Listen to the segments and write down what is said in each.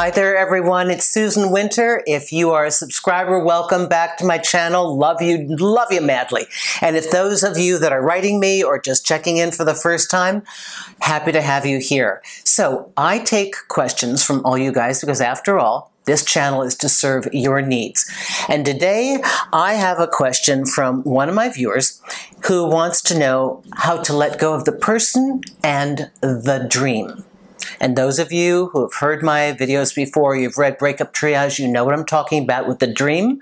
Hi there, everyone. It's Susan Winter. If you are a subscriber, welcome back to my channel. Love you, love you madly. And if those of you that are writing me or just checking in for the first time, happy to have you here. So I take questions from all you guys because after all, this channel is to serve your needs. And today I have a question from one of my viewers who wants to know how to let go of the person and the dream. And those of you who have heard my videos before, you've read Breakup Triage, you know what I'm talking about with the dream.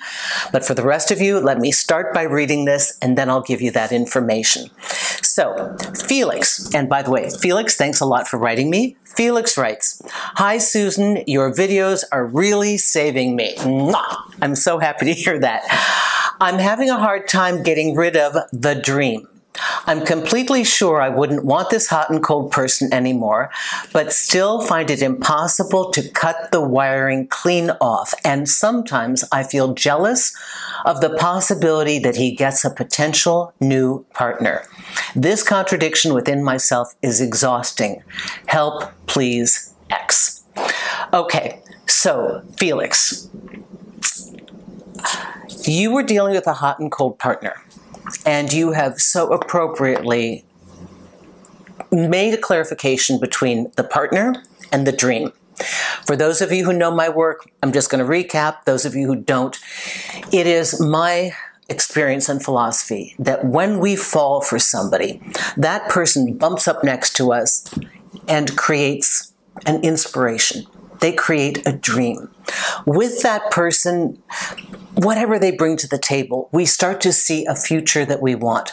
But for the rest of you, let me start by reading this and then I'll give you that information. So, Felix, and by the way, Felix, thanks a lot for writing me. Felix writes, Hi Susan, your videos are really saving me. Mwah! I'm so happy to hear that. I'm having a hard time getting rid of the dream. I'm completely sure I wouldn't want this hot and cold person anymore, but still find it impossible to cut the wiring clean off. And sometimes I feel jealous of the possibility that he gets a potential new partner. This contradiction within myself is exhausting. Help, please, X. Okay, so Felix, you were dealing with a hot and cold partner and you have so appropriately made a clarification between the partner and the dream. For those of you who know my work, I'm just going to recap. Those of you who don't, it is my experience and philosophy that when we fall for somebody, that person bumps up next to us and creates an inspiration. They create a dream. With that person, whatever they bring to the table, we start to see a future that we want.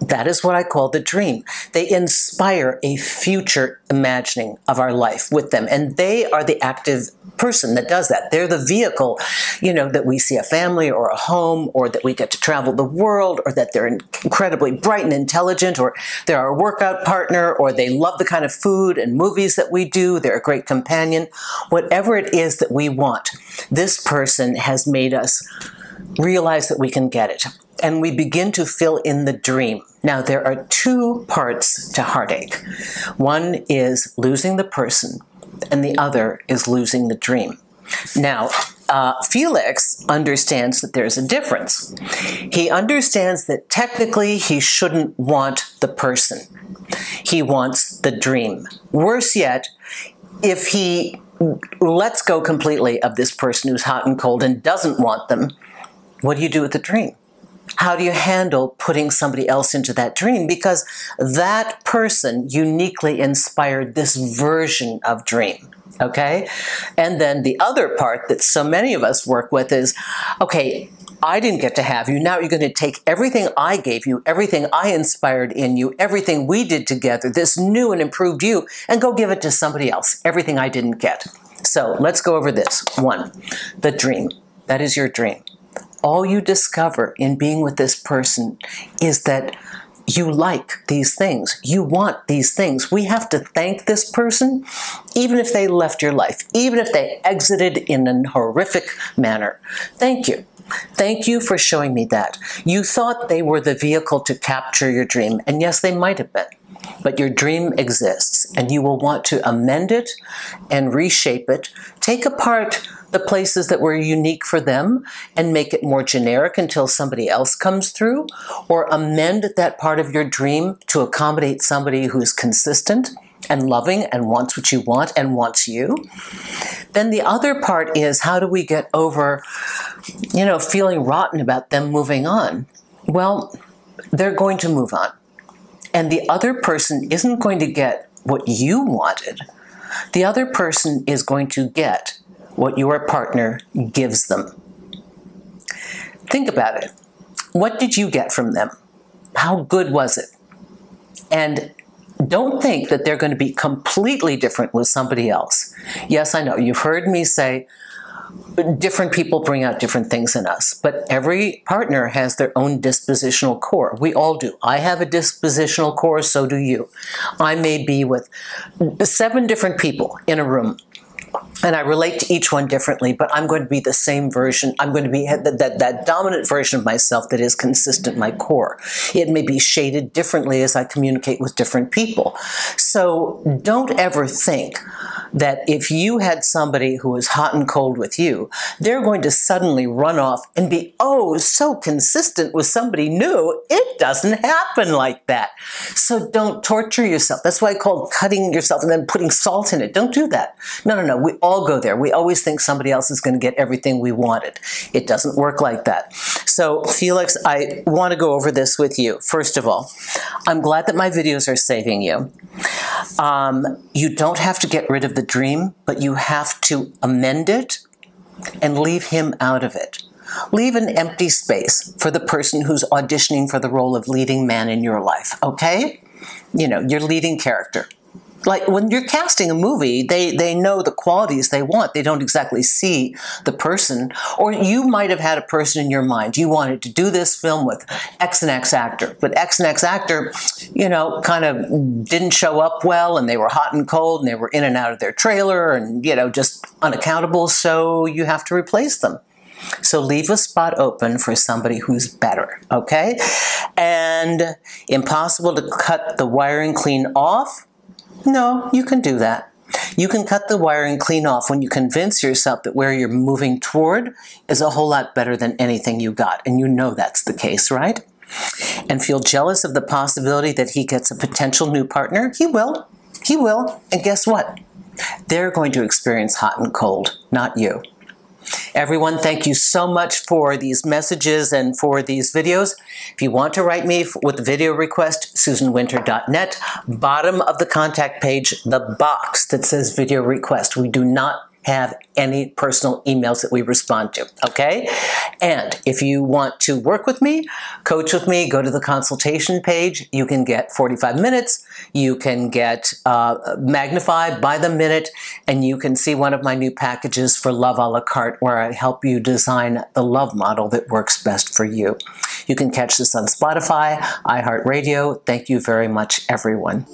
That is what I call the dream. They inspire a future imagining of our life with them. And they are the active person that does that. They're the vehicle, you know, that we see a family or a home or that we get to travel the world or that they're incredibly bright and intelligent or they're our workout partner or they love the kind of food and movies that we do. They're a great companion. Whatever it is that we want, this person has made us realize that we can get it and we begin to fill in the dream. Now, there are two parts to heartache. One is losing the person, and the other is losing the dream. Now, uh, Felix understands that there's a difference. He understands that technically he shouldn't want the person. He wants the dream. Worse yet, if he lets go completely of this person who's hot and cold and doesn't want them, what do you do with the dream? How do you handle putting somebody else into that dream? Because that person uniquely inspired this version of dream. Okay. And then the other part that so many of us work with is okay, I didn't get to have you. Now you're going to take everything I gave you, everything I inspired in you, everything we did together, this new and improved you, and go give it to somebody else, everything I didn't get. So let's go over this. One, the dream. That is your dream all you discover in being with this person is that you like these things. You want these things. We have to thank this person, even if they left your life, even if they exited in a horrific manner. Thank you. Thank you for showing me that. You thought they were the vehicle to capture your dream, and yes, they might have been. But your dream exists, and you will want to amend it and reshape it. Take apart the places that were unique for them and make it more generic until somebody else comes through, or amend that part of your dream to accommodate somebody who's consistent and loving and wants what you want and wants you. Then the other part is how do we get over, you know, feeling rotten about them moving on? Well, they're going to move on. And the other person isn't going to get what you wanted. The other person is going to get what your partner gives them. Think about it. What did you get from them? How good was it? And don't think that they're going to be completely different with somebody else. Yes, I know. You've heard me say different people bring out different things in us, but every partner has their own dispositional core. We all do. I have a dispositional core, so do you. I may be with seven different people in a room and I relate to each one differently, but I'm going to be the same version. I'm going to be that, that, that dominant version of myself that is consistent, my core. It may be shaded differently as I communicate with different people. So don't ever think that if you had somebody who was hot and cold with you, they're going to suddenly run off and be, oh, so consistent with somebody new. It doesn't happen like that. So don't torture yourself. That's why I call cutting yourself and then putting salt in it. Don't do that. No, no, no. We all go there. We always think somebody else is going to get everything we wanted. It doesn't work like that. So, Felix, I want to go over this with you. First of all, I'm glad that my videos are saving you. Um, you don't have to get rid of the dream, but you have to amend it and leave him out of it. Leave an empty space for the person who's auditioning for the role of leading man in your life, okay? You know, your leading character like when you're casting a movie, they they know the qualities they want. They don't exactly see the person. Or you might have had a person in your mind. You wanted to do this film with X and X actor, but X and X actor, you know, kind of didn't show up well, and they were hot and cold, and they were in and out of their trailer, and you know, just unaccountable. So you have to replace them. So leave a spot open for somebody who's better, okay? And impossible to cut the wiring clean off no, you can do that. You can cut the wire and clean off when you convince yourself that where you're moving toward is a whole lot better than anything you got. And you know that's the case, right? And feel jealous of the possibility that he gets a potential new partner? He will. He will. And guess what? They're going to experience hot and cold, not you. Everyone, thank you so much for these messages and for these videos. If you want to write me with video request, susanwinter.net, bottom of the contact page, the box that says video request. We do not have any personal emails that we respond to, okay? And if you want to work with me, coach with me, go to the consultation page. You can get 45 minutes, you can get uh, magnified by the minute, and you can see one of my new packages for Love a la carte where I help you design the love model that works best for you. You can catch this on Spotify, iHeartRadio. Thank you very much, everyone.